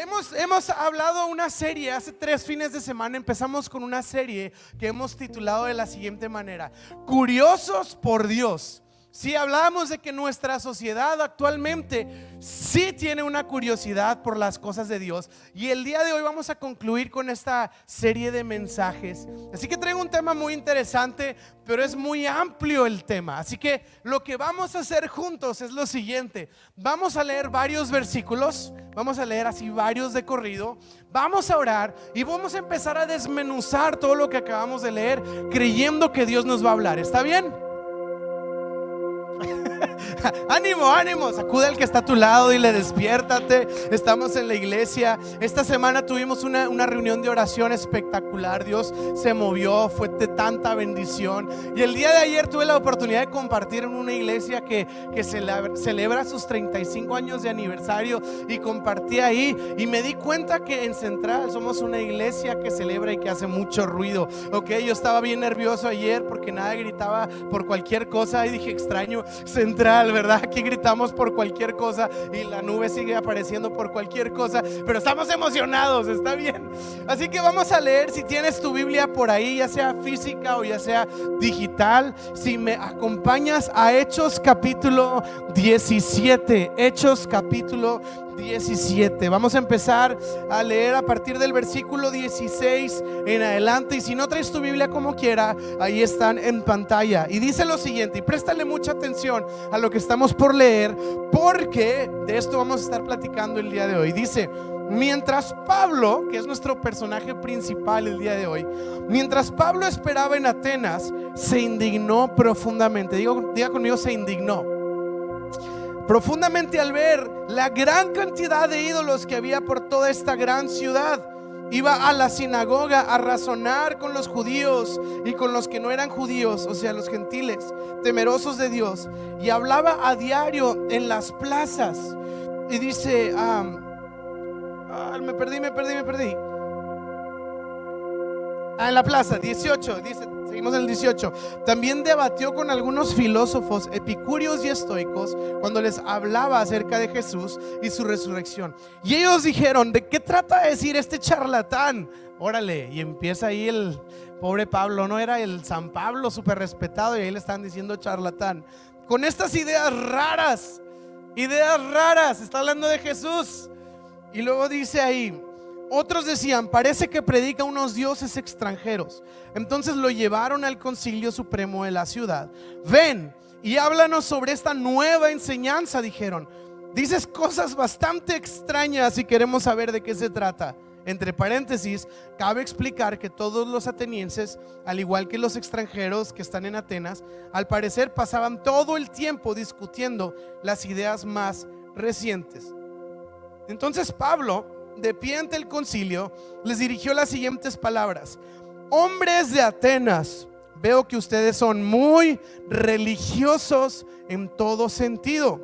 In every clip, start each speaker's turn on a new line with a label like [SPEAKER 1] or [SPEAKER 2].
[SPEAKER 1] hemos, hemos hablado una serie, hace tres fines de semana empezamos con una serie que hemos titulado de la siguiente manera, Curiosos por Dios. Si hablamos de que nuestra sociedad actualmente sí tiene una curiosidad por las cosas de Dios. Y el día de hoy vamos a concluir con esta serie de mensajes. Así que traigo un tema muy interesante, pero es muy amplio el tema. Así que lo que vamos a hacer juntos es lo siguiente. Vamos a leer varios versículos, vamos a leer así varios de corrido, vamos a orar y vamos a empezar a desmenuzar todo lo que acabamos de leer creyendo que Dios nos va a hablar. ¿Está bien? ánimo, ánimo. Sacude al que está a tu lado y le despiértate. Estamos en la iglesia. Esta semana tuvimos una, reunión de oración espectacular. Dios se movió, fue de tanta bendición. Y el día de ayer tuve la oportunidad de compartir en una iglesia que, que celebra, celebra sus 35 años de aniversario. Y compartí ahí. Y me di cuenta que en Central somos una iglesia que celebra y que hace mucho ruido. Ok, yo estaba bien nervioso ayer porque nada gritaba por cualquier cosa. Y dije, extraño Central ¿verdad? Aquí gritamos por cualquier cosa y la nube sigue apareciendo por cualquier cosa, pero estamos emocionados, está bien. Así que vamos a leer, si tienes tu Biblia por ahí, ya sea física o ya sea digital, si me acompañas a Hechos capítulo 17, Hechos capítulo 17. Vamos a empezar a leer a partir del versículo 16 en adelante. Y si no traes tu Biblia como quiera, ahí están en pantalla. Y dice lo siguiente, y préstale mucha atención a lo que estamos por leer, porque de esto vamos a estar platicando el día de hoy. Dice, mientras Pablo, que es nuestro personaje principal el día de hoy, mientras Pablo esperaba en Atenas, se indignó profundamente. Diga conmigo, se indignó profundamente al ver la gran cantidad de ídolos que había por toda esta gran ciudad. Iba a la sinagoga a razonar con los judíos y con los que no eran judíos, o sea, los gentiles, temerosos de Dios. Y hablaba a diario en las plazas. Y dice, ah, me perdí, me perdí, me perdí. Ah, en la plaza, 18, dice, seguimos en el 18. También debatió con algunos filósofos epicúreos y estoicos cuando les hablaba acerca de Jesús y su resurrección. Y ellos dijeron, ¿de qué trata de decir este charlatán? Órale, y empieza ahí el pobre Pablo, no era el San Pablo súper respetado y ahí le están diciendo charlatán. Con estas ideas raras, ideas raras, está hablando de Jesús. Y luego dice ahí, otros decían, parece que predica unos dioses extranjeros. Entonces lo llevaron al concilio supremo de la ciudad. Ven y háblanos sobre esta nueva enseñanza, dijeron. Dices cosas bastante extrañas y queremos saber de qué se trata. Entre paréntesis, cabe explicar que todos los atenienses, al igual que los extranjeros que están en Atenas, al parecer pasaban todo el tiempo discutiendo las ideas más recientes. Entonces Pablo de pie ante el concilio, les dirigió las siguientes palabras. Hombres de Atenas, veo que ustedes son muy religiosos en todo sentido.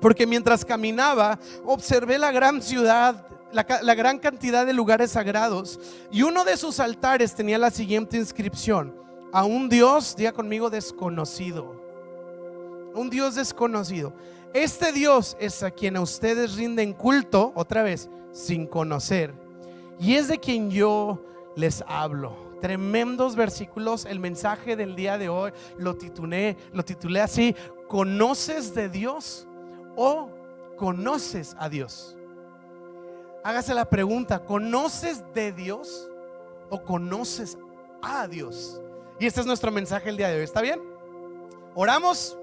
[SPEAKER 1] Porque mientras caminaba, observé la gran ciudad, la, gran cantidad de lugares sagrados. Y uno de sus altares tenía la siguiente inscripción. A un Dios, diga conmigo, desconocido. Un Dios desconocido. Este Dios es a quien a ustedes rinden culto, otra vez, sin conocer. Y es de quien yo les hablo. Tremendos versículos. El mensaje del día de hoy lo titulé, lo titulé así: ¿Conoces de Dios o conoces a Dios? Hágase la pregunta: ¿conoces de Dios o conoces a Dios? Y este es nuestro mensaje el día de hoy. ¿Está bien? Oramos.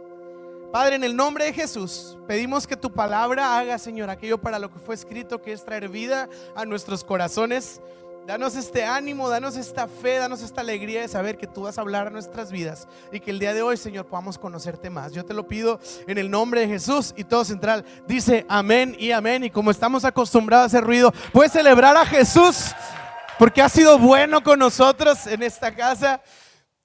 [SPEAKER 1] Padre, en el nombre de Jesús, pedimos que tu palabra haga, Señor, aquello para lo que fue escrito, que es traer vida a nuestros corazones. Danos este ánimo, danos esta fe, danos esta alegría de saber que tú vas a hablar a nuestras vidas y que el día de hoy, Señor, podamos conocerte más. Yo te lo pido en el nombre de Jesús y todo central dice amén y amén. Y como estamos acostumbrados a hacer ruido, puedes celebrar a Jesús porque ha sido bueno con nosotros en esta casa.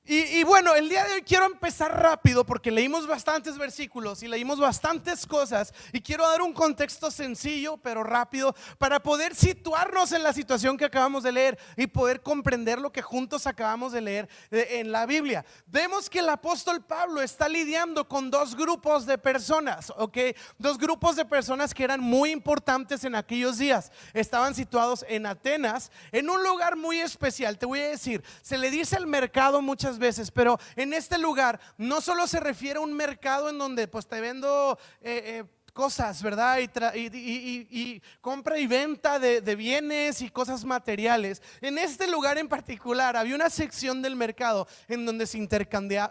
[SPEAKER 1] Y, bueno, el día de hoy quiero empezar rápido porque leímos bastantes versículos y leímos bastantes cosas y quiero dar un contexto sencillo pero rápido para poder situarnos en la situación que acabamos de leer y poder comprender lo que juntos acabamos de leer eh, en la Biblia. Vemos que el apóstol Pablo está lidiando con dos grupos de personas, ¿ok? Dos grupos de personas que eran muy importantes en aquellos días. Estaban situados en Atenas, en un lugar muy especial. Te voy a decir, se le dice el mercado muchas veces, pero en este lugar no solo se refiere a un mercado en donde pues te vendo eh, eh, cosas, ¿verdad? Y, compra y venta de, bienes y cosas materiales. En este lugar en particular había una sección del mercado en donde se,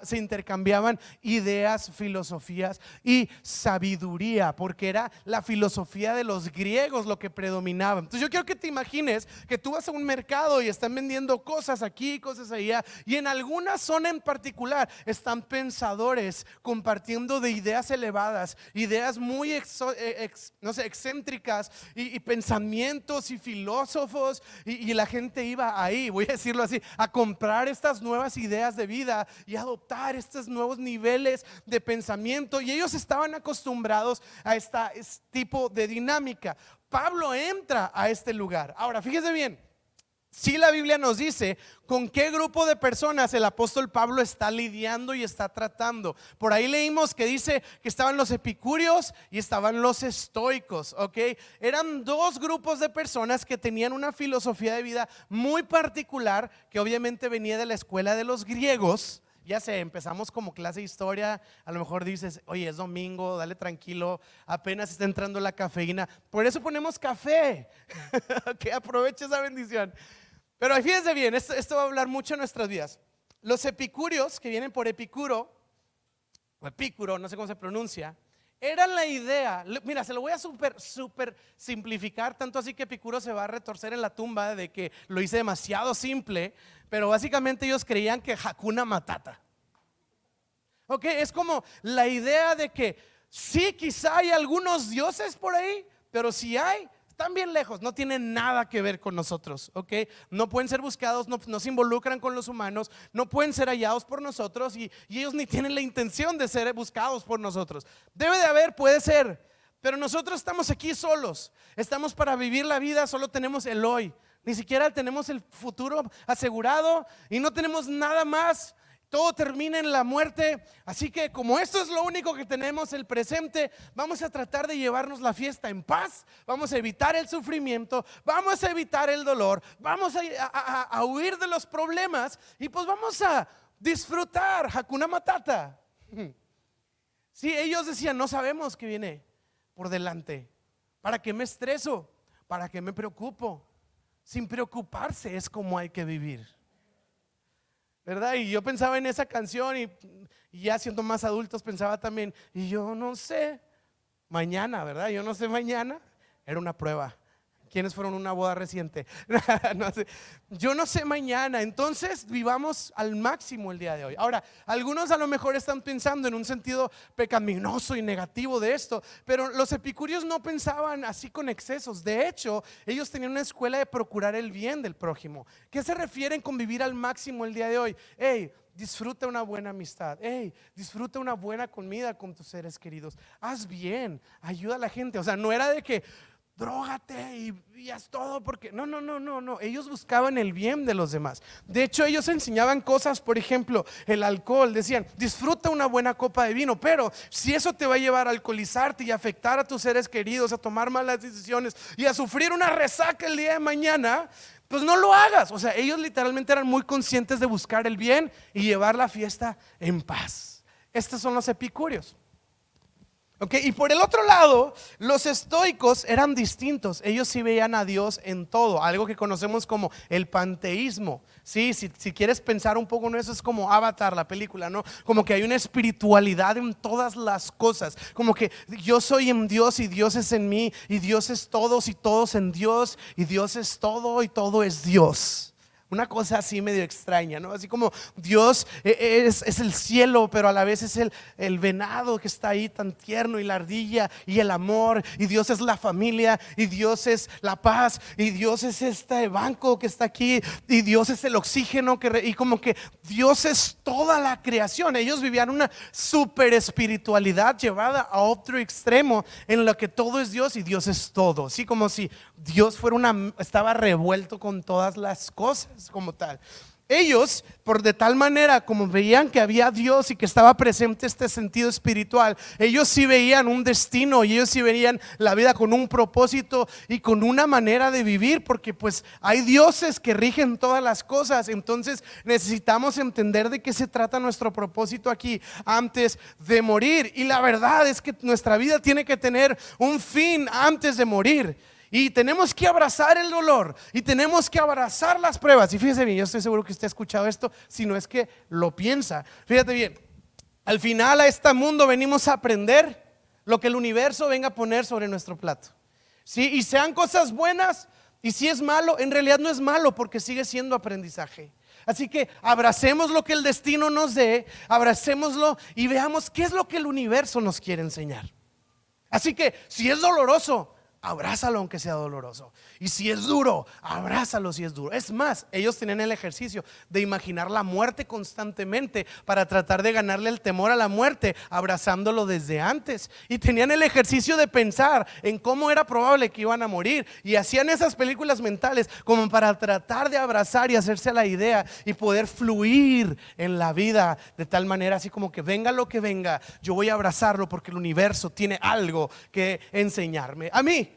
[SPEAKER 1] se intercambiaban ideas, filosofías y sabiduría, porque era la filosofía de los griegos lo que predominaba. Entonces yo quiero que te imagines que tú vas a un mercado y están vendiendo cosas aquí, cosas allá, y en alguna zona en particular están pensadores compartiendo de ideas elevadas, ideas muy eh, no sé, excéntricas y, pensamientos y filósofos y, la gente iba ahí, voy a decirlo así, a comprar estas nuevas ideas de vida y adoptar estos nuevos niveles de pensamiento y ellos estaban acostumbrados a este tipo de dinámica. Pablo entra a este lugar. Ahora, fíjese bien, si la Biblia nos dice con qué grupo de personas el apóstol Pablo está lidiando y está tratando. Por ahí leímos que dice que estaban los epicúreos y estaban los estoicos, ¿ok? Eran dos grupos de personas que tenían una filosofía de vida muy particular que obviamente venía de la escuela de los griegos. Ya sé, empezamos como clase de historia, a lo mejor dices, oye, es domingo, dale tranquilo, apenas está entrando la cafeína. Por eso ponemos café, que aproveche esa bendición. Pero fíjense bien, esto, va a hablar mucho en nuestras vidas. Los epicúreos, que vienen por epicuro, o epicuro, no sé cómo se pronuncia, eran la idea, mira, se lo voy a super, super simplificar, tanto así que Epicuro se va a retorcer en la tumba de que lo hice demasiado simple, pero básicamente ellos creían que Hakuna Matata. Ok, es como la idea de que sí, quizá hay algunos dioses por ahí, pero si hay, están bien lejos, no tienen nada que ver con nosotros, ¿ok? No pueden ser buscados, no, se involucran con los humanos, no pueden ser hallados por nosotros y ellos ni tienen la intención de ser buscados por nosotros. Debe de haber, puede ser, pero nosotros estamos aquí solos, estamos para vivir la vida, solo tenemos el hoy, ni siquiera tenemos el futuro asegurado y no tenemos nada más todo termina en la muerte. Así que como esto es lo único que tenemos, el presente, vamos a tratar de llevarnos la fiesta en paz, vamos a evitar el sufrimiento, vamos a evitar el dolor, vamos a, huir de los problemas y pues vamos a disfrutar Hakuna Matata. Sí, ellos decían, no sabemos qué viene por delante. ¿Para qué me estreso? ¿Para qué me preocupo? Sin preocuparse es como hay que vivir. ¿Verdad? Y yo pensaba en esa canción y, ya siendo más adultos pensaba también, y yo no sé, mañana, ¿verdad? Yo no sé mañana, era una prueba. ¿Quiénes fueron una boda reciente? Yo no sé mañana, entonces vivamos al máximo el día de hoy. Ahora, algunos a lo mejor están pensando en un sentido pecaminoso y negativo de esto, pero los epicúreos no pensaban así con excesos. De hecho, ellos tenían una escuela de procurar el bien del prójimo. ¿Qué se refieren con vivir al máximo el día de hoy? Hey, disfruta una buena amistad. Hey, disfruta una buena comida con tus seres queridos. Haz bien, ayuda a la gente. O sea, no era de que Drógate y, haz todo porque no, no, no, no, no. Ellos buscaban el bien de los demás. De hecho, ellos enseñaban cosas, por ejemplo, el alcohol. Decían, disfruta una buena copa de vino, pero si eso te va a llevar a alcoholizarte y afectar a tus seres queridos, a tomar malas decisiones y a sufrir una resaca el día de mañana, pues no lo hagas. O sea, ellos literalmente eran muy conscientes de buscar el bien y llevar la fiesta en paz. Estos son los epicúreos. Y por el otro lado, los estoicos eran distintos. Ellos sí veían a Dios en todo, algo que conocemos como el panteísmo. Sí, si, si, quieres pensar un poco en eso, es como Avatar, la película, ¿no? Como que hay una espiritualidad en todas las cosas. Como que yo soy en Dios y Dios es en mí, y Dios es todos y todos en Dios, y Dios es todo y todo es Dios. Una cosa así medio extraña, ¿no? Así como Dios e, e, es, el cielo, pero a la vez es el, venado que está ahí tan tierno y la ardilla y el amor, y Dios es la familia, y Dios es la paz, y Dios es este banco que está aquí, y Dios es el oxígeno, que, y como que Dios es toda la creación. Ellos vivían una super espiritualidad llevada a otro extremo en lo que todo es Dios y Dios es todo. Así como si Dios fuera una, estaba revuelto con todas las cosas como tal. Ellos, por de tal manera como veían que había Dios y que estaba presente este sentido espiritual, ellos sí veían un destino y ellos sí veían la vida con un propósito y con una manera de vivir, porque pues hay dioses que rigen todas las cosas, entonces necesitamos entender de qué se trata nuestro propósito aquí antes de morir. Y la verdad es que nuestra vida tiene que tener un fin antes de morir. Y tenemos que abrazar el dolor y tenemos que abrazar las pruebas. Y fíjese bien, yo estoy seguro que usted ha escuchado esto, si no es que lo piensa. Fíjate bien, al final a este mundo venimos a aprender lo que el universo venga a poner sobre nuestro plato. ¿Sí? Y sean cosas buenas y si es malo, en realidad no es malo porque sigue siendo aprendizaje. Así que abracemos lo que el destino nos dé, abracémoslo y veamos qué es lo que el universo nos quiere enseñar. Así que si es doloroso, abrázalo aunque sea doloroso. Y si es duro, abrázalo si es duro. Es más, ellos tenían el ejercicio de imaginar la muerte constantemente para tratar de ganarle el temor a la muerte, abrazándolo desde antes. Y tenían el ejercicio de pensar en cómo era probable que iban a morir. Y hacían esas películas mentales como para tratar de abrazar y hacerse la idea y poder fluir en la vida de tal manera así como que venga lo que venga, yo voy a abrazarlo porque el universo tiene algo que enseñarme. A mí,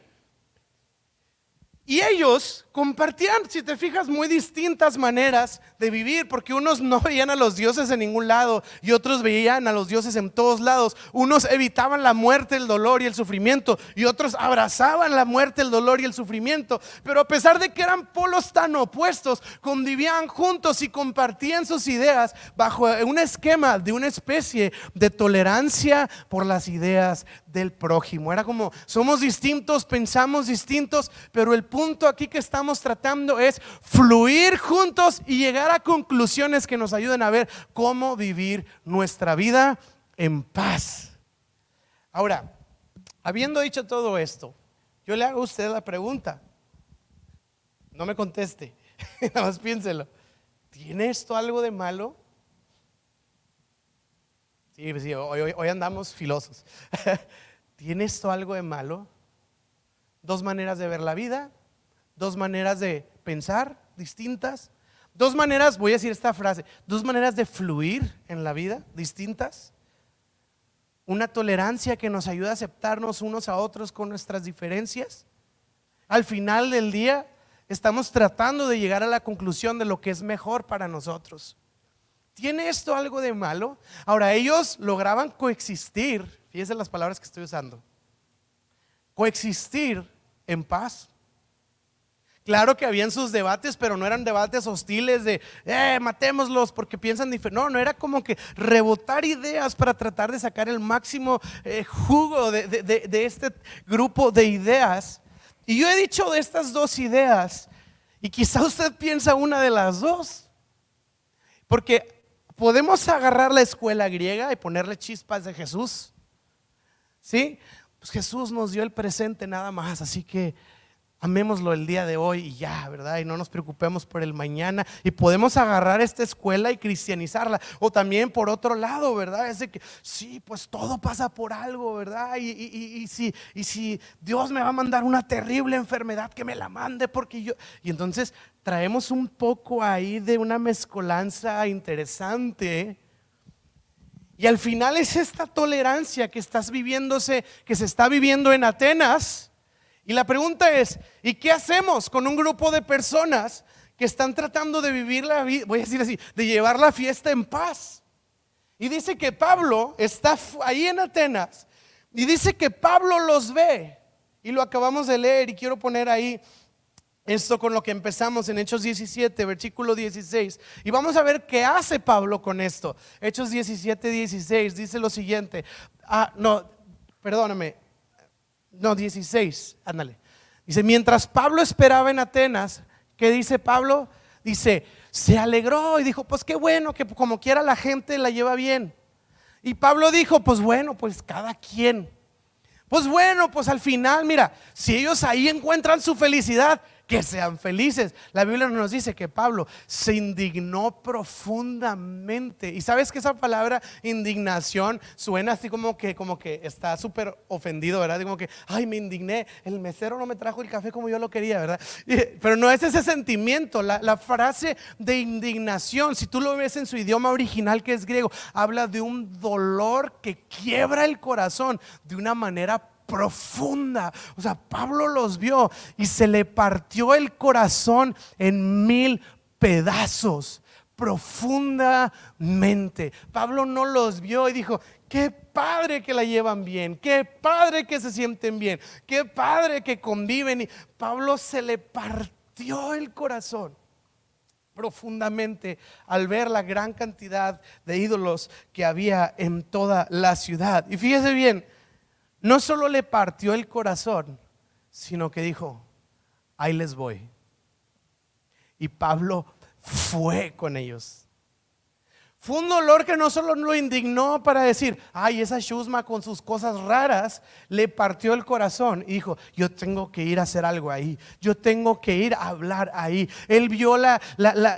[SPEAKER 1] y ellos compartían, si te fijas, muy distintas maneras de vivir, porque unos no veían a los dioses en ningún lado y otros veían a los dioses en todos lados. Unos evitaban la muerte, el dolor y el sufrimiento y otros abrazaban la muerte, el dolor y el sufrimiento. Pero a pesar de que eran polos tan opuestos, convivían juntos y compartían sus ideas bajo un esquema de una especie de tolerancia por las ideas del prójimo. Era como, somos distintos, pensamos distintos, pero el punto aquí que estamos tratando es fluir juntos y llegar a conclusiones que nos ayuden a ver cómo vivir nuestra vida en paz. Ahora, habiendo dicho todo esto, yo le hago a usted la pregunta. No me conteste, nada más piénselo. ¿Tiene esto algo de malo? Sí, pues hoy, andamos filosos. ¿Tiene esto algo de malo? Dos maneras de ver la vida, dos maneras de pensar distintas, dos maneras, voy a decir esta frase, dos maneras de fluir en la vida distintas. Una tolerancia que nos ayuda a aceptarnos unos a otros con nuestras diferencias. Al final del día estamos tratando de llegar a la conclusión de lo que es mejor para nosotros. ¿Tiene esto algo de malo? Ahora, ellos lograban coexistir, fíjense las palabras que estoy usando, coexistir en paz. Claro que habían sus debates, pero no eran debates hostiles de, eh, matémoslos porque piensan diferente. No, no era como que rebotar ideas para tratar de sacar el máximo eh, jugo de, de este grupo de ideas. Y yo he dicho de estas dos ideas, y quizá usted piensa una de las dos, porque podemos agarrar la escuela griega y ponerle chispas de Jesús. ¿Sí? Pues Jesús nos dio el presente nada más, así que amémoslo el día de hoy y ya, ¿verdad? Y no nos preocupemos por el mañana. Y podemos agarrar esta escuela y cristianizarla. O también por otro lado, ¿verdad? Es de que, sí, pues todo pasa por algo, ¿verdad? Y, y, si, y si Dios me va a mandar una terrible enfermedad, que me la mande porque yo... Y entonces traemos un poco ahí de una mezcolanza interesante. Y al final es esta tolerancia que estás viviéndose, que se está viviendo en Atenas y la pregunta es, ¿y qué hacemos con un grupo de personas que están tratando de vivir la vida, voy a decir así, de llevar la fiesta en paz? Y dice que Pablo está ahí en Atenas y dice que Pablo los ve. Y lo acabamos de leer y quiero poner ahí esto con lo que empezamos en Hechos 17, versículo 16. Y vamos a ver qué hace Pablo con esto. Hechos 17, 16 dice lo siguiente. Ah, no, perdóname, no, 16, ándale. Dice, mientras Pablo esperaba en Atenas, ¿qué dice Pablo? dice, se alegró y dijo, pues qué bueno que como quiera la gente la lleva bien. Y Pablo dijo, pues bueno, pues cada quien. Pues bueno, pues al final, mira, si ellos ahí encuentran su felicidad, que sean felices. La Biblia nos dice que Pablo se indignó profundamente. Y sabes que esa palabra indignación suena así como que, como que está súper ofendido, ¿verdad? Como que, ay, me indigné, el mesero no me trajo el café como yo lo quería, ¿verdad? Pero no es ese sentimiento. La, la frase de indignación, si tú lo ves en su idioma original que es griego, habla de un dolor que quiebra el corazón de una manera profunda. O sea, Pablo los vio y se le partió el corazón en mil pedazos profundamente. Pablo no los vio y dijo, qué padre que la llevan bien, qué padre que se sienten bien, qué padre que conviven. Y Pablo se le partió el corazón profundamente al ver la gran cantidad de ídolos que había en toda la ciudad. Y fíjese bien, no solo le partió el corazón, sino que dijo, ahí les voy. Y Pablo fue con ellos. Fue un dolor que no solo lo indignó para decir, ay, esa Shusma con sus cosas raras, le partió el corazón y dijo, yo tengo que ir a hacer algo ahí, yo tengo que ir a hablar ahí. Él vio, la,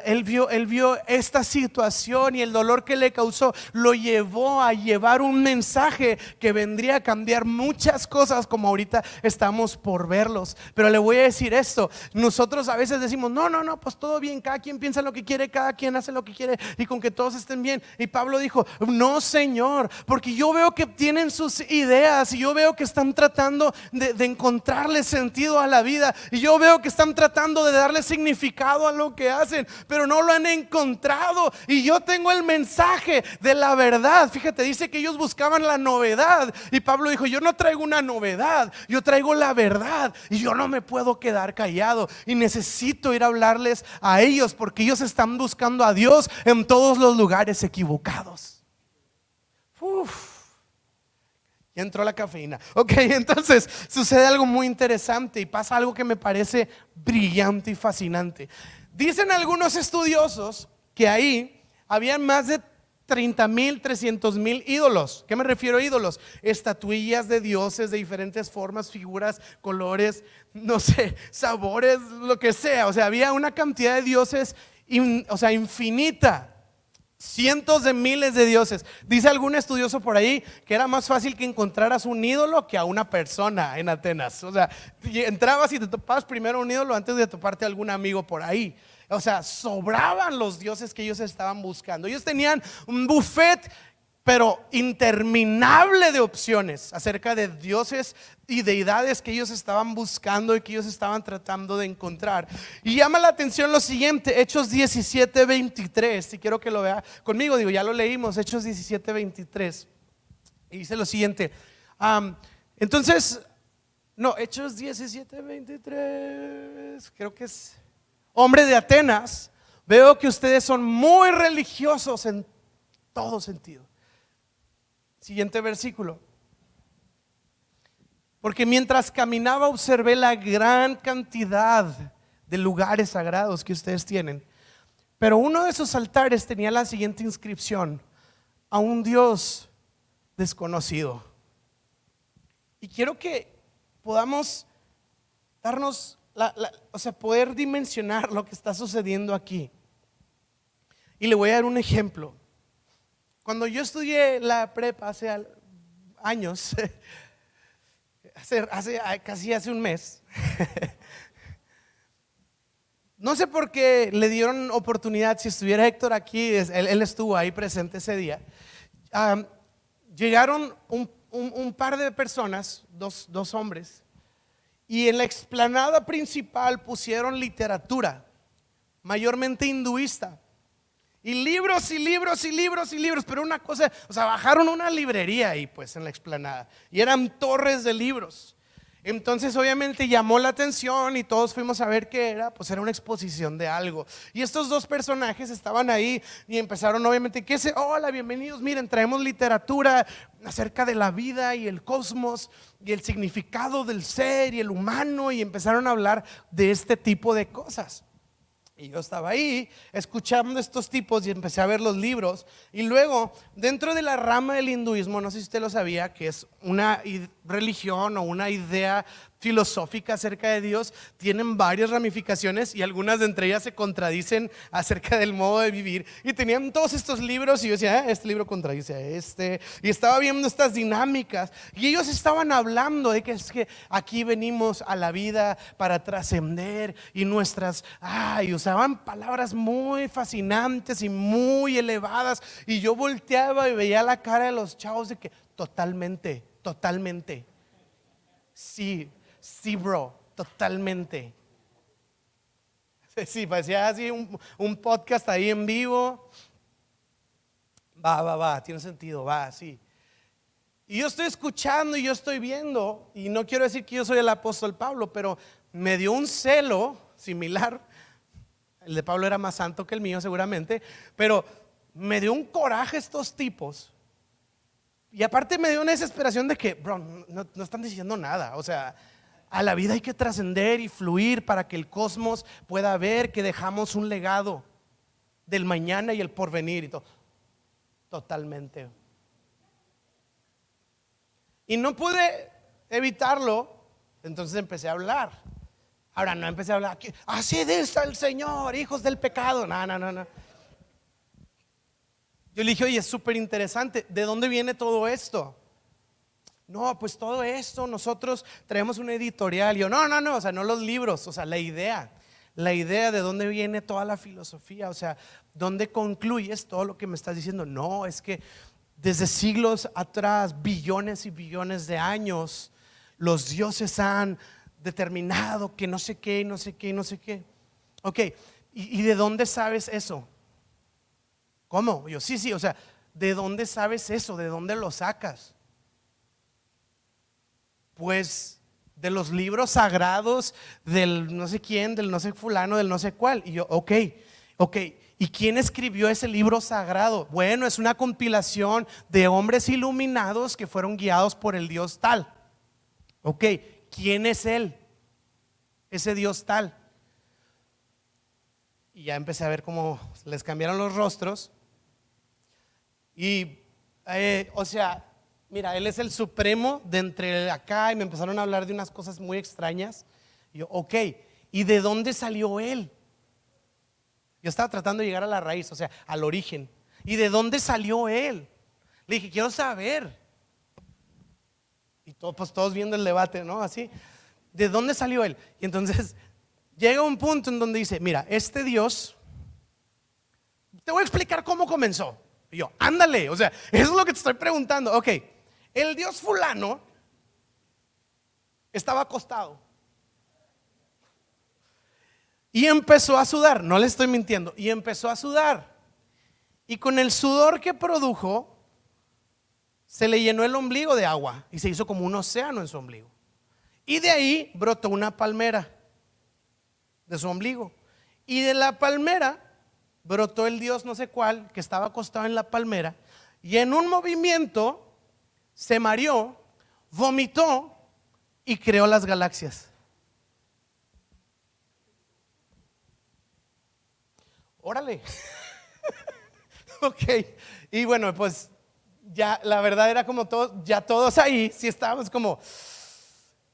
[SPEAKER 1] él vio, él vio esta situación y el dolor que le causó lo llevó a llevar un mensaje que vendría a cambiar muchas cosas como ahorita estamos por verlos. Pero le voy a decir esto, nosotros a veces decimos, no, no, no, pues todo bien, cada quien piensa lo que quiere, cada quien hace lo que quiere y con que todos estén bien. Y Pablo dijo, no Señor, porque yo veo que tienen sus ideas y yo veo que están tratando de, encontrarle sentido a la vida y yo veo que están tratando de darle significado a lo que hacen, pero no lo han encontrado. Y yo tengo el mensaje de la verdad. Fíjate, dice que ellos buscaban la novedad y Pablo dijo, yo no traigo una novedad, yo traigo la verdad y yo no me puedo quedar callado y necesito ir a hablarles a ellos porque ellos están buscando a Dios en todos los lugares equivocados. Uf. Ya entró la cafeína. Ok, entonces sucede algo muy interesante y pasa algo que me parece brillante y fascinante. Dicen algunos estudiosos que ahí habían más de 30 mil, 300 mil ídolos. ¿Qué me refiero a ídolos? Estatuillas de dioses de diferentes formas, figuras, colores, no sé, sabores, lo que sea. O sea, había una cantidad de dioses, o sea, infinita cientos de miles de dioses. Dice algún estudioso por ahí que era más fácil que encontraras un ídolo que a una persona en Atenas. O sea, entrabas y te topabas primero un ídolo antes de toparte algún amigo por ahí. O sea, sobraban los dioses que ellos estaban buscando. Ellos tenían un buffet pero interminable de opciones acerca de dioses y deidades que ellos estaban buscando y que ellos estaban tratando de encontrar. Y llama la atención lo siguiente, Hechos 17, 23, si quiero que lo vea conmigo, digo, ya lo leímos, Hechos 17, 23. Y dice lo siguiente, entonces, no, Hechos 17, 23, creo que es, hombre de Atenas, veo que ustedes son muy religiosos en todo sentido. Siguiente versículo. Porque mientras caminaba observé la gran cantidad de lugares sagrados que ustedes tienen. Pero uno de esos altares tenía la siguiente inscripción, a un Dios desconocido. Y quiero que podamos darnos, o sea, poder dimensionar lo que está sucediendo aquí. Y le voy a dar un ejemplo. Cuando yo estudié la prepa hace años, hace, casi hace un mes, no sé por qué le dieron oportunidad, si estuviera Héctor aquí, él, estuvo ahí presente ese día, llegaron un, par de personas, dos, dos hombres, y en la explanada principal pusieron literatura, mayormente hinduista. Y libros y libros y libros y libros, pero una cosa, o sea, bajaron una librería ahí pues en la explanada y eran torres de libros. Entonces obviamente llamó la atención y todos fuimos a ver qué era, pues era una exposición de algo. Y estos dos personajes estaban ahí y empezaron obviamente, ¿qué se? Hola, bienvenidos, miren, traemos literatura acerca de la vida y el cosmos y el significado del ser y el humano y empezaron a hablar de este tipo de cosas. Y yo estaba ahí escuchando estos tipos y empecé a ver los libros. Y luego, dentro de la rama del hinduismo, no sé si usted lo sabía, que es una religión o una idea filosófica acerca de Dios tienen varias ramificaciones y algunas de entre ellas se contradicen acerca del modo de vivir. Y tenían todos estos libros y yo decía, ah, este libro contradice a este. Y estaba viendo estas dinámicas y ellos estaban hablando de que es que aquí venimos a la vida para trascender y nuestras, ay, usaban palabras muy fascinantes y muy elevadas. Y yo volteaba y veía la cara de los chavos de que totalmente, totalmente. Sí, Sí, bro, totalmente. Sí, parecía así un, podcast ahí en vivo. Va, va, va, tiene sentido, va, sí. Y yo estoy escuchando y yo estoy viendo, y no quiero decir que yo soy el apóstol Pablo, pero me dio un celo similar. El de Pablo era más santo que el mío seguramente, pero me dio un coraje estos tipos. Y aparte me dio una desesperación de que, bro, no, no están diciendo nada. O sea, a la vida hay que trascender y fluir para que el cosmos pueda ver que dejamos un legado del mañana y el porvenir y todo. Totalmente. Y no pude evitarlo, entonces empecé a hablar. Ahora no empecé a hablar, así dice el Señor, hijos del pecado. No, no, no, no. Yo le dije, oye, es súper interesante, ¿de dónde viene todo esto? No, pues todo esto, nosotros traemos una editorial. yo, no, no, no, o sea, no los libros, o sea, la idea. La idea de dónde viene toda la filosofía, o sea, dónde concluyes todo lo que me estás diciendo. No, es que desde siglos atrás, billones y billones de años, los dioses han determinado que no sé qué, no sé qué, no sé qué. Ok, ¿y, y de dónde sabes eso? ¿Cómo? Yo, sí, sí, o sea, ¿de dónde sabes eso? ¿De dónde lo sacas? Pues de los libros sagrados del no sé quién, del no sé fulano, del no sé cuál. Y yo, ok, ok. ¿Y quién escribió ese libro sagrado? Bueno, es una compilación de hombres iluminados que fueron guiados por el Dios tal. Ok, ¿quién es él? Ese Dios tal. Y ya empecé a ver cómo les cambiaron los rostros. Y, eh, o sea, mira, Él es el supremo de entre acá y me empezaron a hablar de unas cosas muy extrañas. Yo, ok, ¿y de dónde salió Él? Yo estaba tratando de llegar a la raíz, o sea, al origen. ¿Y de dónde salió Él? Le dije, quiero saber. Y todos, pues, todos viendo el debate, ¿no? Así, ¿de dónde salió Él? Y entonces llega un punto en donde dice, mira, este Dios, te voy a explicar cómo comenzó. Y yo, ándale, o sea, eso es lo que te estoy preguntando. Ok, el dios fulano estaba acostado. Y empezó a sudar, no le estoy mintiendo, y empezó a sudar. Y con el sudor que produjo, se le llenó el ombligo de agua y se hizo como un océano en su ombligo. Y de ahí brotó una palmera de su ombligo. Y de la palmera brotó el dios no sé cuál que estaba acostado en la palmera y en un movimiento se mareó, vomitó y creó las galaxias. Órale. ok. Y bueno, pues ya la verdad era como todos, ya todos ahí, si estábamos como,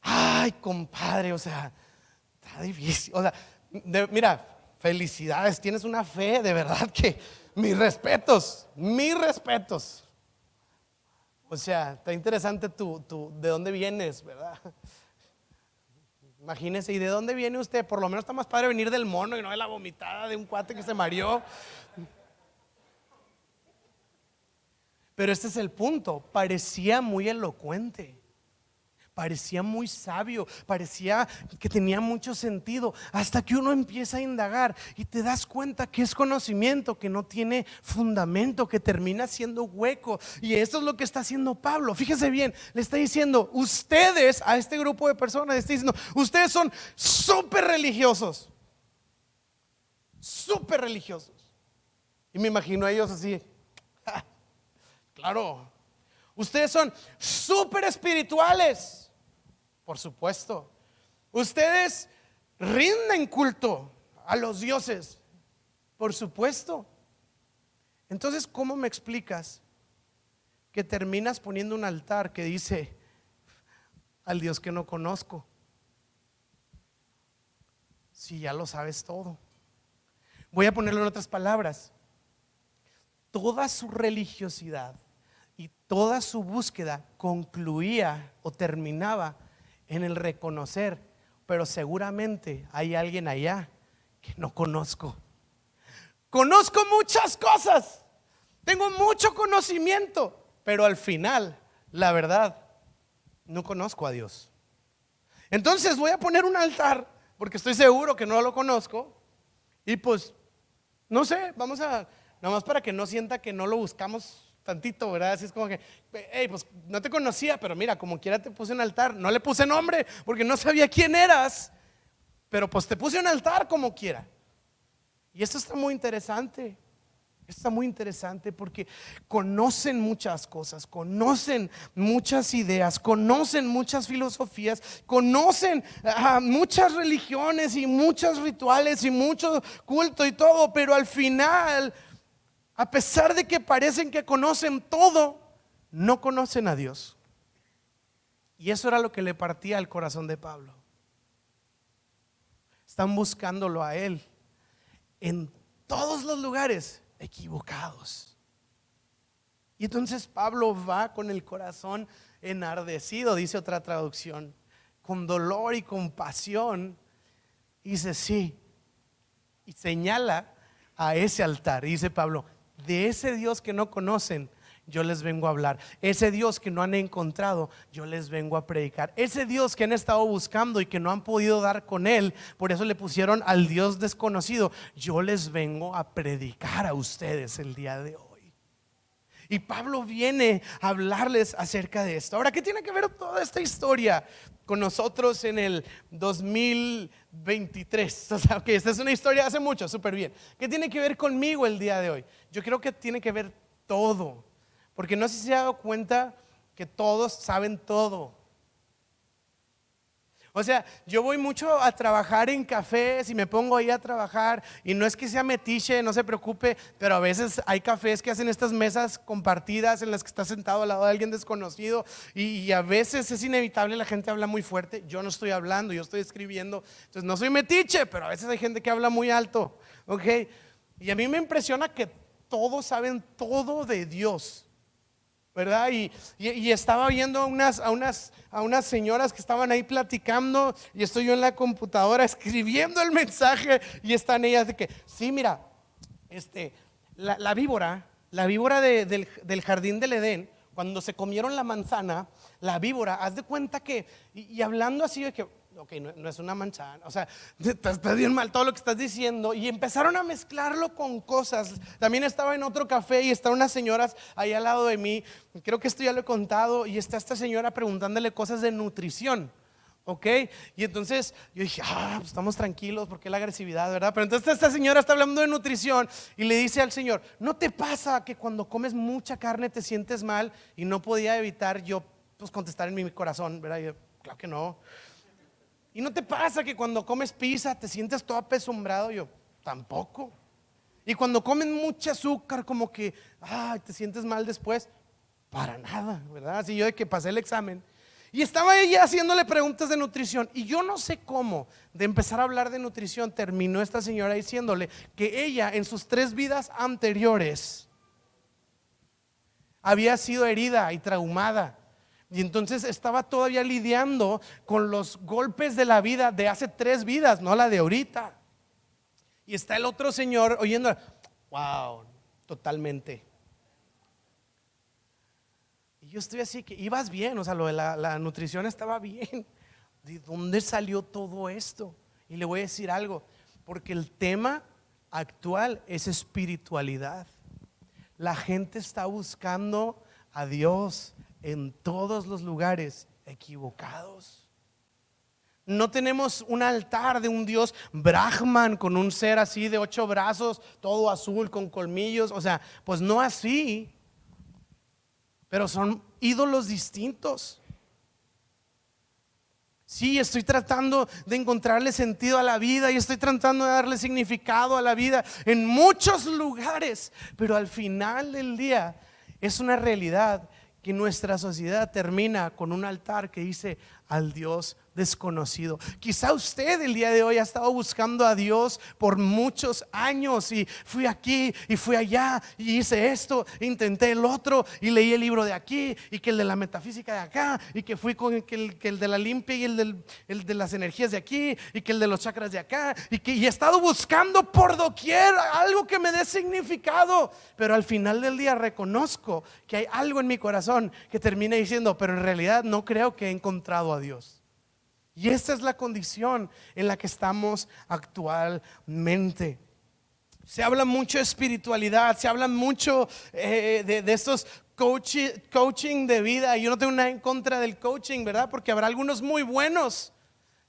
[SPEAKER 1] ay, compadre, o sea, está difícil. O sea, mira, felicidades, tienes una fe, de verdad que mis respetos, mis respetos. O sea, está interesante tú, tú, de dónde vienes, ¿verdad? Imagínese, ¿y de dónde viene usted? Por lo menos está más padre venir del mono y no de la vomitada de un cuate que se mareó. Pero este es el punto, parecía muy elocuente parecía muy sabio, parecía que tenía mucho sentido, hasta que uno empieza a indagar y te das cuenta que es conocimiento que no tiene fundamento, que termina siendo hueco. Y esto es lo que está haciendo Pablo. Fíjese bien, le está diciendo, ustedes a este grupo de personas, le está diciendo, ustedes son súper religiosos, súper religiosos. Y me imagino a ellos así, claro, ustedes son súper espirituales. Por supuesto. Ustedes rinden culto a los dioses. Por supuesto. Entonces, ¿cómo me explicas que terminas poniendo un altar que dice al Dios que no conozco? Si ya lo sabes todo. Voy a ponerlo en otras palabras. Toda su religiosidad y toda su búsqueda concluía o terminaba en el reconocer, pero seguramente hay alguien allá que no conozco. Conozco muchas cosas, tengo mucho conocimiento, pero al final, la verdad, no conozco a Dios. Entonces voy a poner un altar, porque estoy seguro que no lo conozco, y pues, no sé, vamos a, nomás para que no sienta que no lo buscamos tantito, ¿verdad? Así es como que, hey, pues no te conocía, pero mira, como quiera te puse un altar. No le puse nombre porque no sabía quién eras, pero pues te puse un altar como quiera. Y esto está muy interesante. Está muy interesante porque conocen muchas cosas, conocen muchas ideas, conocen muchas filosofías, conocen ah, muchas religiones y muchos rituales y mucho culto y todo, pero al final a pesar de que parecen que conocen todo, no conocen a Dios. Y eso era lo que le partía al corazón de Pablo. Están buscándolo a Él en todos los lugares equivocados. Y entonces Pablo va con el corazón enardecido, dice otra traducción, con dolor y compasión. Dice, sí, y señala a ese altar. Y dice Pablo, de ese Dios que no conocen, yo les vengo a hablar. Ese Dios que no han encontrado, yo les vengo a predicar. Ese Dios que han estado buscando y que no han podido dar con Él, por eso le pusieron al Dios desconocido, yo les vengo a predicar a ustedes el día de hoy. Y Pablo viene a hablarles acerca de esto. Ahora, ¿qué tiene que ver toda esta historia con nosotros en el 2023? O sea, que esta es una historia hace mucho, súper bien. ¿Qué tiene que ver conmigo el día de hoy? Yo creo que tiene que ver todo. Porque no sé si se ha dado cuenta que todos saben todo. O sea, yo voy mucho a trabajar en cafés y me pongo ahí a trabajar y no es que sea metiche, no se preocupe, pero a veces hay cafés que hacen estas mesas compartidas en las que está sentado al lado de alguien desconocido y, a veces es inevitable, la gente habla muy fuerte, yo no estoy hablando, yo estoy escribiendo, entonces no soy metiche, pero a veces hay gente que habla muy alto, ¿ok? Y a mí me impresiona que todos saben todo de Dios. ¿Verdad? Y, estaba viendo a unas, a, unas, a unas señoras que estaban ahí platicando y estoy yo en la computadora escribiendo el mensaje y están ellas de que, sí, mira, este, la, víbora, la víbora del, del, jardín del Edén, cuando se comieron la manzana, la víbora, haz de cuenta que, y hablando así de que, ok, no, es una manzana, o sea, está bien mal todo lo que estás diciendo. Y empezaron a mezclarlo con cosas. También estaba en otro café y estaban unas señoras ahí al lado de mí, creo que esto ya lo he contado, y está esta señora preguntándole cosas de nutrición. ¿ok? Y entonces yo dije, ah, pues estamos tranquilos, porque la agresividad, verdad? Pero entonces esta señora está hablando de nutrición y le dice al Señor, ¿no te pasa que cuando comes mucha carne te sientes mal? Y no podía evitar yo, pues, contestar en mi corazón, ¿verdad? yo, claro que no. ¿Y no te pasa que cuando comes pizza te sientes todo apesumbrado? Yo, tampoco. Y cuando comen mucho azúcar, como que, ay, te sientes mal después. Para nada, ¿verdad? Así yo de que pasé el examen. Y estaba ella haciéndole preguntas de nutrición. Y yo no sé cómo, de empezar a hablar de nutrición, terminó esta señora diciéndole que ella en sus tres vidas anteriores había sido herida y traumada y entonces estaba todavía lidiando con los golpes de la vida de hace tres vidas, no la de ahorita. Y está el otro señor oyendo, wow, totalmente. Y yo estoy así que ibas bien, o sea, lo de la, la nutrición estaba bien. ¿De dónde salió todo esto? Y le voy a decir algo, porque el tema actual es espiritualidad. La gente está buscando a Dios en todos los lugares equivocados. No tenemos un altar de un Dios Brahman con un ser así de ocho brazos, todo azul, con colmillos. O sea, pues no así. Pero son ídolos distintos. Sí, estoy tratando de encontrarle sentido a la vida y estoy tratando de darle significado a la vida en muchos lugares, pero al final del día es una realidad que nuestra sociedad termina con un altar que dice al Dios desconocido. Quizá usted el día de hoy ha estado buscando a Dios por muchos años y fui aquí y fui allá y hice esto, intenté el otro y leí el libro de aquí y que el de la metafísica de acá y que fui con el, que el de la limpia y el, del, el de las energías de aquí y que el de los chakras de acá y que y he estado buscando por doquier algo que me dé significado, pero al final del día reconozco que hay algo en mi corazón que termina diciendo, pero en realidad no creo que he encontrado a Dios. Y esta es la condición en la que estamos actualmente. Se habla mucho de espiritualidad, se habla mucho eh, de, estos coaching, coaching de vida. Yo no tengo nada en contra del coaching, ¿verdad? Porque habrá algunos muy buenos.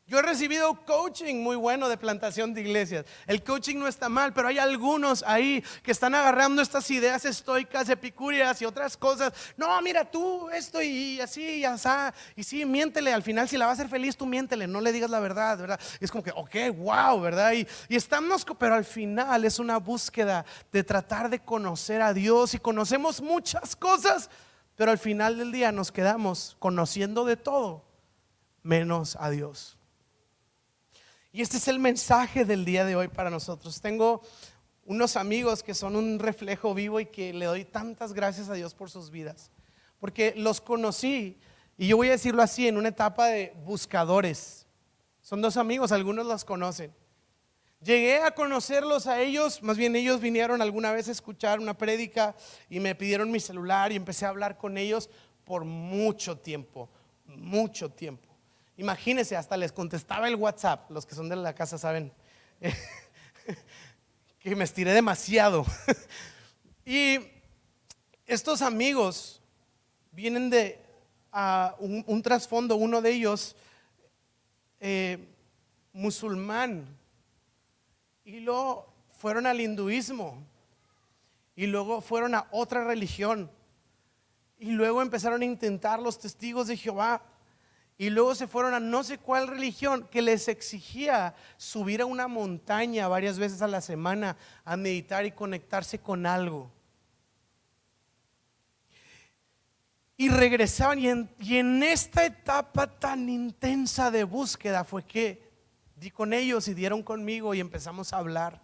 [SPEAKER 1] Yo he recibido coaching muy bueno de plantación de iglesias. El coaching no está mal, pero hay algunos ahí que están agarrando estas ideas estoicas, epicúreas y otras cosas. No, mira tú esto y así y así. Y sí, miéntele. Al final, si la va a hacer feliz, tú miéntele. No le digas la verdad, ¿verdad? es como que, ok, wow, ¿verdad? Y, y estamos, pero al final es una búsqueda de tratar de conocer a Dios y conocemos muchas cosas, pero al final del día nos quedamos conociendo de todo menos a Dios. Y este es el mensaje del día de hoy para nosotros. Tengo unos amigos que son un reflejo vivo y que le doy tantas gracias a Dios por sus vidas. Porque los conocí, y yo voy a decirlo así, en una etapa de buscadores. Son dos amigos, algunos los conocen. Llegué a conocerlos a ellos, más bien ellos vinieron alguna vez a escuchar una prédica y me pidieron mi celular y empecé a hablar con ellos por mucho tiempo, mucho tiempo. Imagínense, hasta les contestaba el WhatsApp, los que son de la casa saben que me estiré demasiado. y estos amigos vienen de un, trasfondo, uno de ellos eh, musulmán, y luego fueron al hinduismo, y luego fueron a otra religión, y luego empezaron a intentar los testigos de Jehová y luego se fueron a no sé cuál religión que les exigía subir a una montaña varias veces a la semana a meditar y conectarse con algo. Y regresaban y en, esta etapa tan intensa de búsqueda fue que di con ellos y dieron conmigo y empezamos a hablar.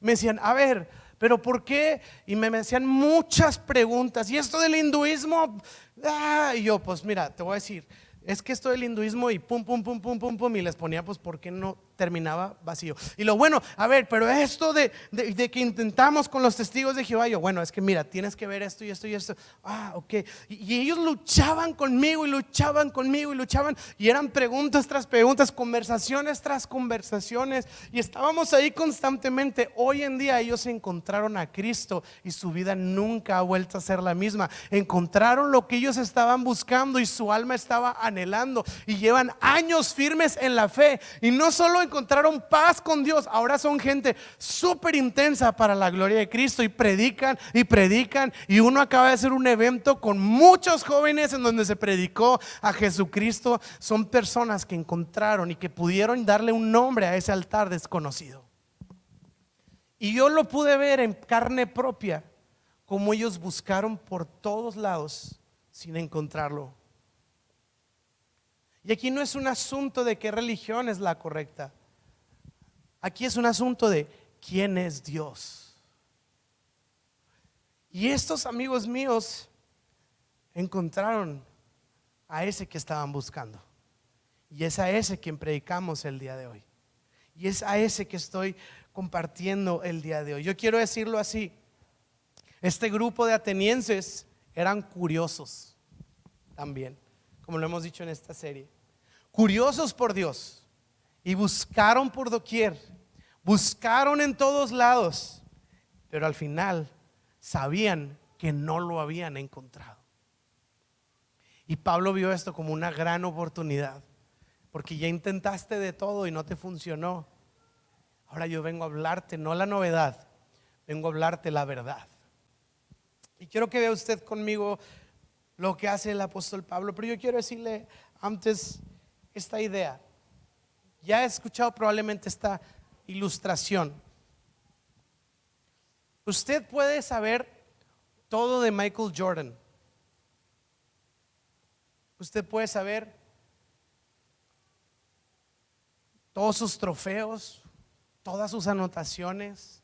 [SPEAKER 1] Me decían, a ver, pero ¿por qué? Y me, hacían muchas preguntas. ¿Y esto del hinduismo? Ah, y yo, pues mira, te voy a decir, es que esto del hinduismo y pum, pum, pum, pum, pum, pum, y les ponía, pues, ¿por qué no terminaba vacío? Y lo bueno, a ver, pero esto de, de, que intentamos con los testigos de Jehová, yo, bueno, es que mira, tienes que ver esto y esto y esto. Ah, ok. Y, y ellos luchaban conmigo y luchaban conmigo y luchaban, y eran preguntas tras preguntas, conversaciones tras conversaciones, y estábamos ahí constantemente. Hoy en día ellos encontraron a Cristo y su vida nunca ha vuelto a ser la misma. Encontraron lo que ellos estaban buscando y su alma estaba anhelando y llevan años firmes en la fe y no solo encontraron paz con Dios, ahora son gente súper intensa para la gloria de Cristo y predican y predican y uno acaba de hacer un evento con muchos jóvenes en donde se predicó a Jesucristo, son personas que encontraron y que pudieron darle un nombre a ese altar desconocido. Y yo lo pude ver en carne propia, como ellos buscaron por todos lados sin encontrarlo. Y aquí no es un asunto de qué religión es la correcta. Aquí es un asunto de quién es Dios. Y estos amigos míos encontraron a ese que estaban buscando. Y es a ese quien predicamos el día de hoy. Y es a ese que estoy compartiendo el día de hoy. Yo quiero decirlo así. Este grupo de atenienses eran curiosos también como lo hemos dicho en esta serie. Curiosos por Dios y buscaron por doquier, buscaron en todos lados, pero al final sabían que no lo habían encontrado. Y Pablo vio esto como una gran oportunidad, porque ya intentaste de todo y no te funcionó. Ahora yo vengo a hablarte, no la novedad, vengo a hablarte la verdad. Y quiero que vea usted conmigo lo que hace el apóstol Pablo. Pero yo quiero decirle antes esta idea. Ya he escuchado probablemente esta ilustración. Usted puede saber todo de Michael Jordan. Usted puede saber todos sus trofeos, todas sus anotaciones.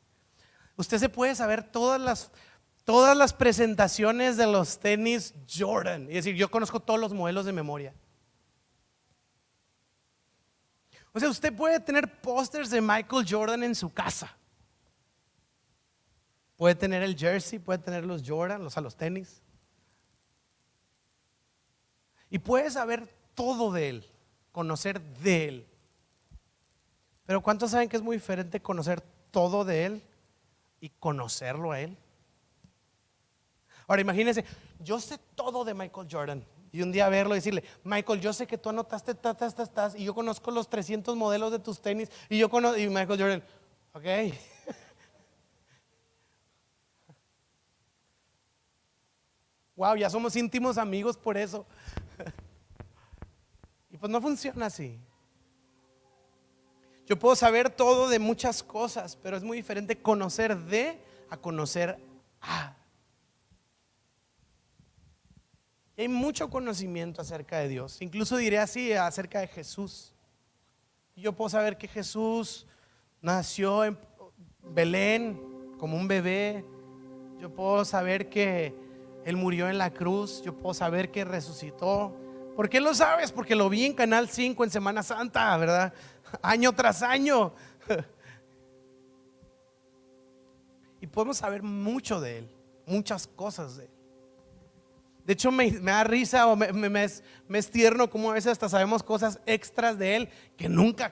[SPEAKER 1] Usted se puede saber todas las, todas las presentaciones de los tenis Jordan. Es decir, yo conozco todos los modelos de memoria. O sea, usted puede tener pósters de Michael Jordan en su casa. Puede tener el jersey, puede tener los Jordan, los a los tenis. Y puede saber todo de él, conocer de él. Pero ¿cuántos saben que es muy diferente conocer todo de él y conocerlo a él? Ahora imagínense, yo sé todo de Michael Jordan. Y un día verlo y decirle, Michael, yo sé que tú anotaste tatas, tatas, y yo conozco los 300 modelos de tus tenis, y yo conozco, y Michael Jordan, ok. wow, ya somos íntimos amigos por eso. y pues no funciona así. Yo puedo saber todo de muchas cosas, pero es muy diferente conocer de a conocer a. hay mucho conocimiento acerca de Dios. Incluso diré así acerca de Jesús. Yo puedo saber que Jesús nació en Belén como un bebé. Yo puedo saber que Él murió en la cruz. Yo puedo saber que resucitó. ¿Por qué lo sabes? Porque lo vi en Canal 5 en Semana Santa, ¿verdad? Año tras año. Y podemos saber mucho de Él, muchas cosas de Él. De hecho, me, da risa o me, es, tierno como a veces hasta sabemos cosas extras de Él que nunca,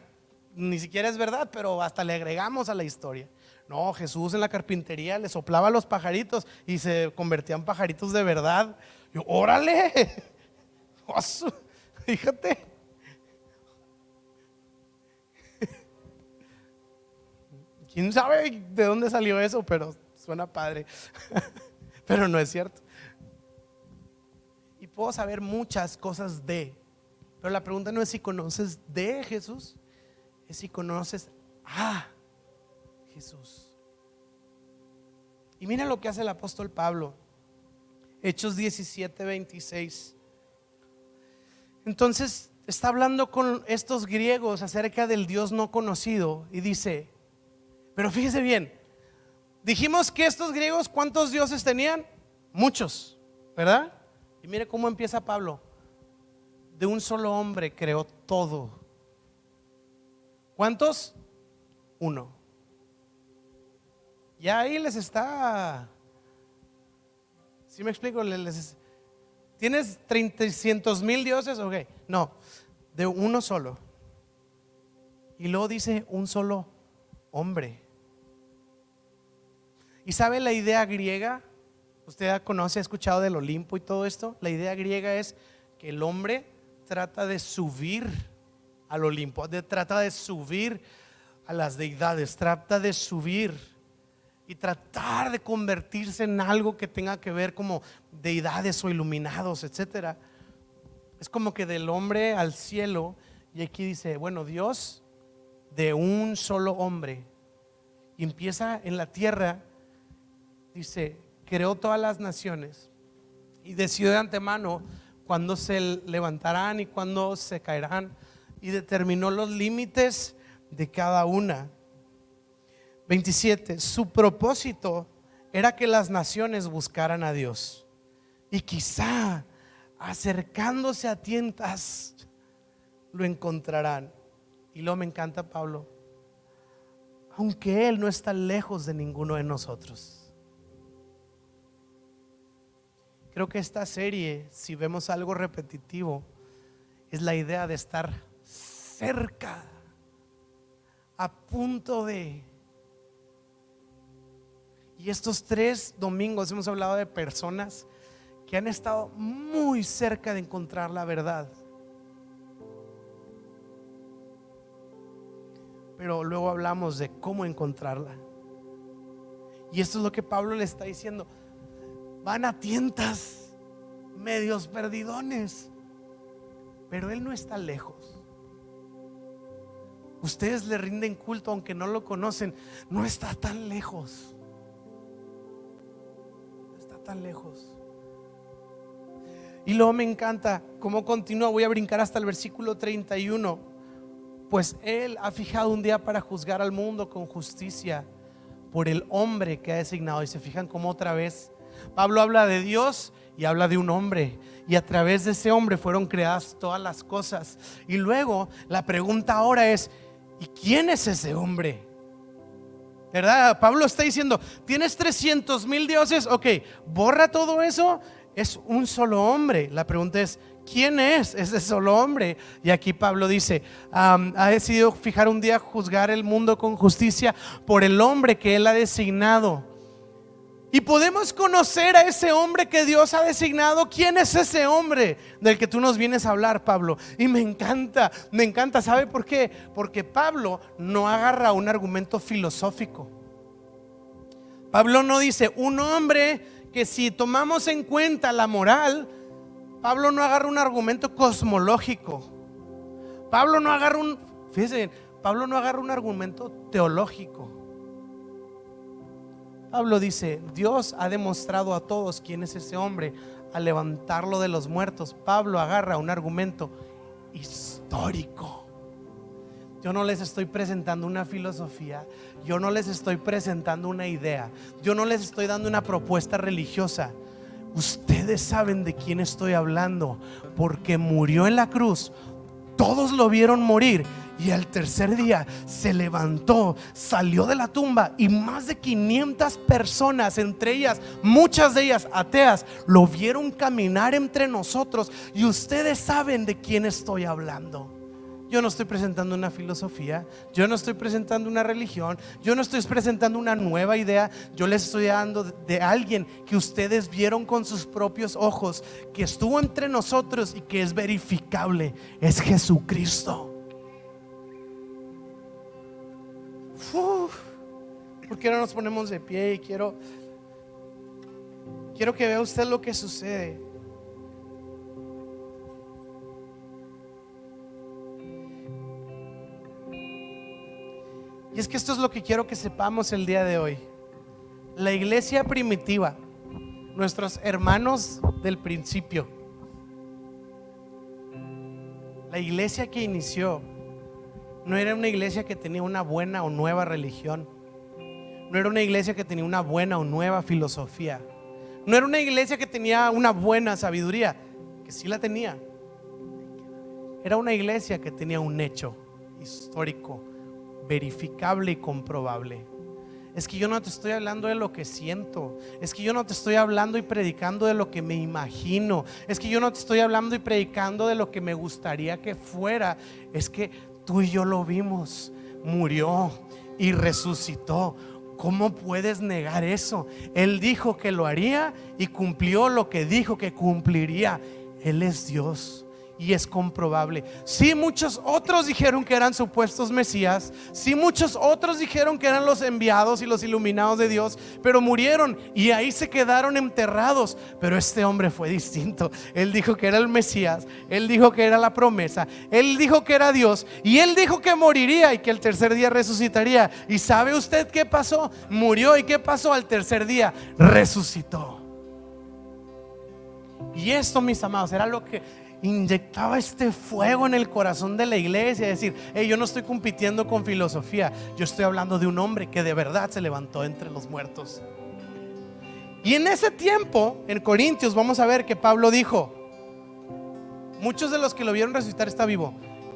[SPEAKER 1] ni siquiera es verdad, pero hasta le agregamos a la historia. No, Jesús en la carpintería le soplaba a los pajaritos y se convertían pajaritos de verdad. Yo, órale, fíjate. ¿Quién sabe de dónde salió eso? Pero suena padre. Pero no es cierto puedo saber muchas cosas de, pero la pregunta no es si conoces de Jesús, es si conoces a Jesús. Y mira lo que hace el apóstol Pablo. Hechos 17, 26. Entonces está hablando con estos griegos acerca del Dios no conocido y dice, pero fíjese bien, dijimos que estos griegos, ¿cuántos dioses tenían? Muchos, ¿verdad? Y mire cómo empieza Pablo. De un solo hombre creó todo. ¿Cuántos? Uno. Y ahí les está. Si me explico? Les, ¿Tienes 300 mil dioses? Ok. No, de uno solo. Y luego dice un solo hombre. ¿Y sabe la idea griega? Usted conoce, ha escuchado del Olimpo y todo esto. La idea griega es que el hombre trata de subir al Olimpo, trata de subir a las deidades, trata de subir y tratar de convertirse en algo que tenga que ver como deidades o iluminados, etcétera. Es como que del hombre al cielo y aquí dice, bueno, Dios de un solo hombre y empieza en la tierra dice, creó todas las naciones y decidió de antemano cuándo se levantarán y cuándo se caerán y determinó los límites de cada una. 27. Su propósito era que las naciones buscaran a Dios y quizá acercándose a tientas lo encontrarán. Y lo me encanta Pablo, aunque Él no está lejos de ninguno de nosotros. Creo que esta serie, si vemos algo repetitivo, es la idea de estar cerca, a punto de... Y estos tres domingos hemos hablado de personas que han estado muy cerca de encontrar la verdad. Pero luego hablamos de cómo encontrarla. Y esto es lo que Pablo le está diciendo van a tientas, medios perdidones. Pero Él no está lejos. ustedes le rinden culto aunque no lo conocen, no está tan lejos. No está tan lejos. Y luego me encanta cómo continúa, voy a brincar hasta el versículo 31. Pues Él ha fijado un día para juzgar al mundo con justicia por el hombre que ha designado. Y se fijan cómo otra vez Pablo habla de Dios y habla de un hombre. Y a través de ese hombre fueron creadas todas las cosas. Y luego la pregunta ahora es, ¿y quién es ese hombre? ¿Verdad? Pablo está diciendo, tienes 300 mil dioses, ok, borra todo eso, es un solo hombre. La pregunta es, ¿quién es ese solo hombre? Y aquí Pablo dice, ha decidido fijar un día juzgar el mundo con justicia por el hombre que él ha designado y podemos conocer a ese hombre que Dios ha designado. ¿Quién es ese hombre del que tú nos vienes a hablar, Pablo? Y me encanta, me encanta. ¿Sabe por qué? Porque Pablo no agarra un argumento filosófico. Pablo no dice, un hombre que si tomamos en cuenta la moral, Pablo no agarra un argumento cosmológico. Pablo no agarra un, fíjense, Pablo no agarra un argumento teológico. Pablo dice, Dios ha demostrado a todos quién es ese hombre al levantarlo de los muertos. Pablo agarra un argumento histórico. Yo no les estoy presentando una filosofía, yo no les estoy presentando una idea, yo no les estoy dando una propuesta religiosa. Ustedes saben de quién estoy hablando, porque murió en la cruz. Todos lo vieron morir y al tercer día se levantó, salió de la tumba y más de 500 personas, entre ellas, muchas de ellas ateas, lo vieron caminar entre nosotros. Y ustedes saben de quién estoy hablando. Yo no estoy presentando una filosofía, yo no estoy presentando una religión, yo no estoy presentando una nueva idea, yo les estoy dando de alguien que ustedes vieron con sus propios ojos, que estuvo entre nosotros y que es verificable, es Jesucristo. ¿Por qué no nos ponemos de pie? Y quiero, quiero que vea usted lo que sucede. Y es que esto es lo que quiero que sepamos el día de hoy. La iglesia primitiva, nuestros hermanos del principio, la iglesia que inició, no era una iglesia que tenía una buena o nueva religión. No era una iglesia que tenía una buena o nueva filosofía. No era una iglesia que tenía una buena sabiduría, que sí la tenía. Era una iglesia que tenía un hecho histórico, verificable y comprobable. Es que yo no te estoy hablando de lo que siento. Es que yo no te estoy hablando y predicando de lo que me imagino. Es que yo no te estoy hablando y predicando de lo que me gustaría que fuera. Es que Tú y yo lo vimos. Murió y resucitó. ¿Cómo puedes negar eso? Él dijo que lo haría y cumplió lo que dijo que cumpliría. Él es Dios y es comprobable. Si muchos otros dijeron que eran supuestos Mesías, si muchos otros dijeron que eran los enviados y los iluminados de Dios, pero murieron y ahí se quedaron enterrados. Pero este hombre fue distinto. Él dijo que era el Mesías, él dijo que era la promesa, él dijo que era Dios y él dijo que moriría y que el tercer día resucitaría. ¿Y sabe usted qué pasó? Murió y qué pasó al tercer día? Resucitó. Y esto, mis amados, era lo que inyectaba este fuego en el corazón de la iglesia, es decir, yo no estoy compitiendo con filosofía, yo estoy hablando de un hombre que de verdad se levantó entre los muertos. Y en ese tiempo, en Corintios, vamos a ver que Pablo dijo, muchos de los que lo vieron resucitar está vivo.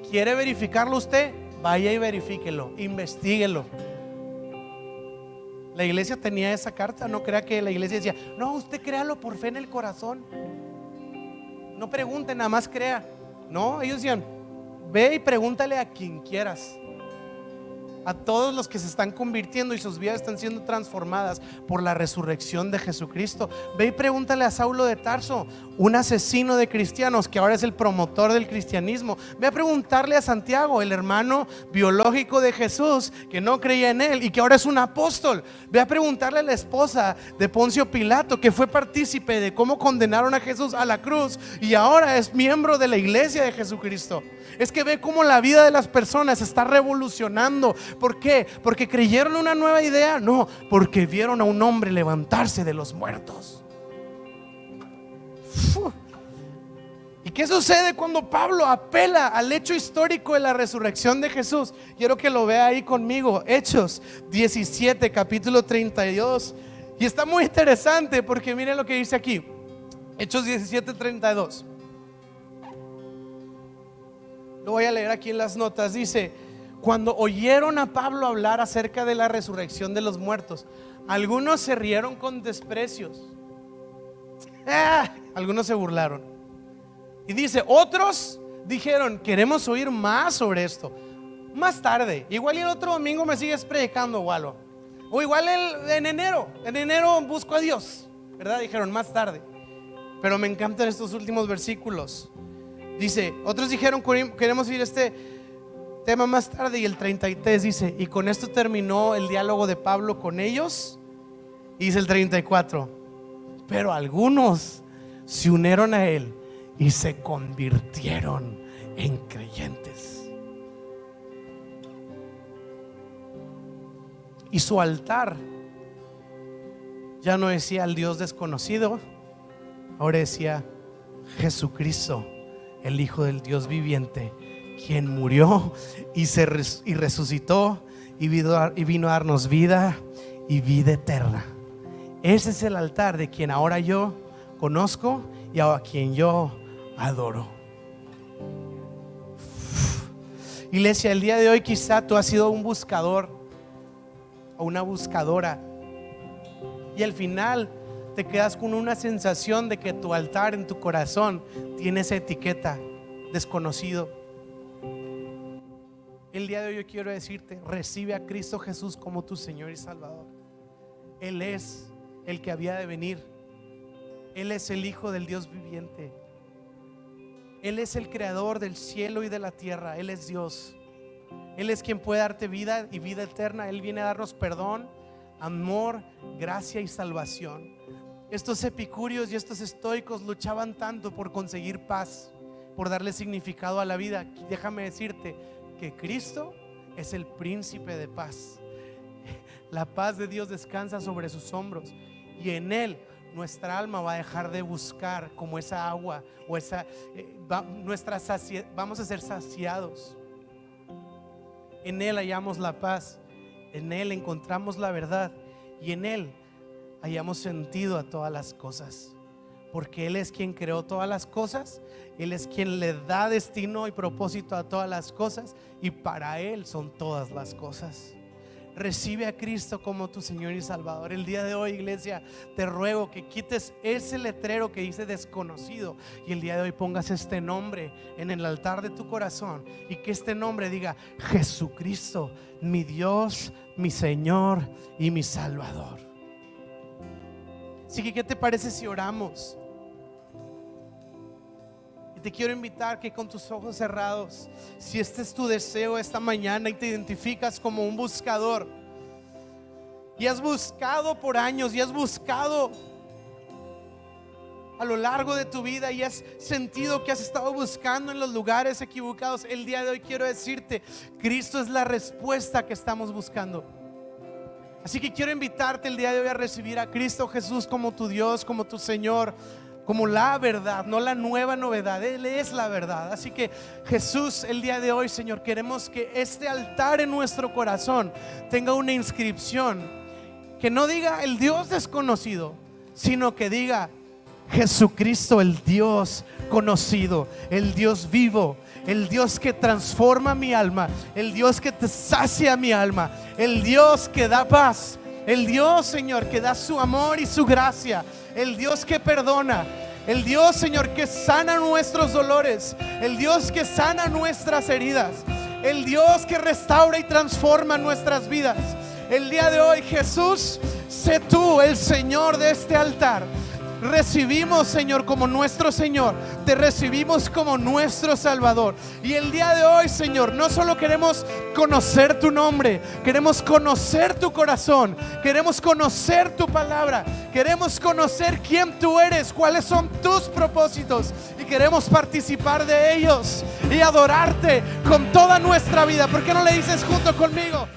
[SPEAKER 1] ¿Quiere verificarlo usted? Vaya y verifíquelo, investiguelo. La iglesia tenía esa carta, no crea que la iglesia decía, no, usted créalo por fe en el corazón. No pregunte, nada más crea. No, ellos decían, ve y pregúntale a quien quieras a todos los que se están convirtiendo y sus vidas están siendo transformadas por la resurrección de Jesucristo. Ve y pregúntale a Saulo de Tarso, un asesino de cristianos que ahora es el promotor del cristianismo. Ve a preguntarle a Santiago, el hermano biológico de Jesús, que no creía en él y que ahora es un apóstol. Ve a preguntarle a la esposa de Poncio Pilato, que fue partícipe de cómo condenaron a Jesús a la cruz y ahora es miembro de la iglesia de Jesucristo. Es que ve cómo la vida de las personas está revolucionando. ¿Por qué? Porque creyeron una nueva idea. No, porque vieron a un hombre levantarse de los muertos. ¿Y qué sucede cuando Pablo apela al hecho histórico de la resurrección de Jesús? Quiero que lo vea ahí conmigo. Hechos 17, capítulo 32. Y está muy interesante porque miren lo que dice aquí. Hechos 17, 32. Voy a leer aquí en las notas. Dice, cuando oyeron a Pablo hablar acerca de la resurrección de los muertos, algunos se rieron con desprecios. Ah, algunos se burlaron. Y dice, otros dijeron, queremos oír más sobre esto. Más tarde, igual el otro domingo me sigues predicando o algo. O igual en enero, en enero busco a Dios, ¿verdad? Dijeron más tarde. Pero me encantan estos últimos versículos. Dice, otros dijeron, queremos oír este tema más tarde y el 33 dice, y con esto terminó el diálogo de Pablo con ellos. Y dice el 34, pero algunos se unieron a él y se convirtieron en creyentes. Y su altar ya no decía al Dios desconocido, ahora decía Jesucristo el Hijo del Dios viviente, quien murió y, se y resucitó y vino, a darnos vida y vida eterna. Ese es el altar de quien ahora yo conozco y a quien yo adoro. Iglesia, el día de hoy quizá tú has sido un buscador o una buscadora y al final te quedas con una sensación de que tu altar en tu corazón tiene esa etiqueta desconocido. El día de hoy yo quiero decirte, recibe a Cristo Jesús como tu Señor y Salvador. Él es el que había de venir. Él es el Hijo del Dios viviente. Él es el creador del cielo y de la tierra. Él es Dios. Él es quien puede darte vida y vida eterna. Él viene a darnos perdón, amor, gracia y salvación. Estos epicúreos y estos estoicos luchaban tanto por conseguir paz, por darle significado a la vida. Déjame decirte que Cristo es el príncipe de paz. La paz de Dios descansa sobre sus hombros y en Él nuestra alma va a dejar de buscar como esa agua o esa eh, nuestra vamos a ser saciados. En él hallamos la paz, en él encontramos la verdad y en él hayamos sentido a todas las cosas. Porque Él es quien creó todas las cosas, Él es quien le da destino y propósito a todas las cosas y para Él son todas las cosas. Recibe a Cristo como tu Señor y Salvador. El día de hoy, iglesia, te ruego que quites ese letrero que dice desconocido y el día de hoy pongas este nombre en el altar de tu corazón y que este nombre diga Jesucristo, mi Dios, mi Señor y mi Salvador. Así que, ¿qué te parece si oramos? Y te quiero invitar que con tus ojos cerrados, si este es tu deseo esta mañana y te identificas como un buscador, y has buscado por años, y has buscado a lo largo de tu vida y has sentido que has estado buscando en los lugares equivocados, el día de hoy quiero decirte, Cristo es la respuesta que estamos buscando. Así que quiero invitarte el día de hoy a recibir a Cristo Jesús como tu Dios, como tu Señor, como la verdad, no la nueva novedad. Él es la verdad. Así que Jesús, el día de hoy, Señor, queremos que este altar en nuestro corazón tenga una inscripción que no diga el Dios desconocido, sino que diga Jesucristo, el Dios conocido, el Dios vivo, el Dios que transforma mi alma, el Dios que te sacia mi alma, el Dios que da paz, el Dios, Señor, que da su amor y su gracia, el Dios que perdona, el Dios, Señor, que sana nuestros dolores, el Dios que sana nuestras heridas, el Dios que restaura y transforma nuestras vidas. El día de hoy, Jesús, sé tú el Señor de este altar. Recibimos, Señor, como nuestro Señor. Te recibimos como nuestro Salvador. Y el día de hoy, Señor, no solo queremos conocer tu nombre, queremos conocer tu corazón, queremos conocer tu palabra, queremos conocer quién tú eres, cuáles son tus propósitos y queremos participar de ellos y adorarte con toda nuestra vida. ¿Por qué no le dices junto conmigo?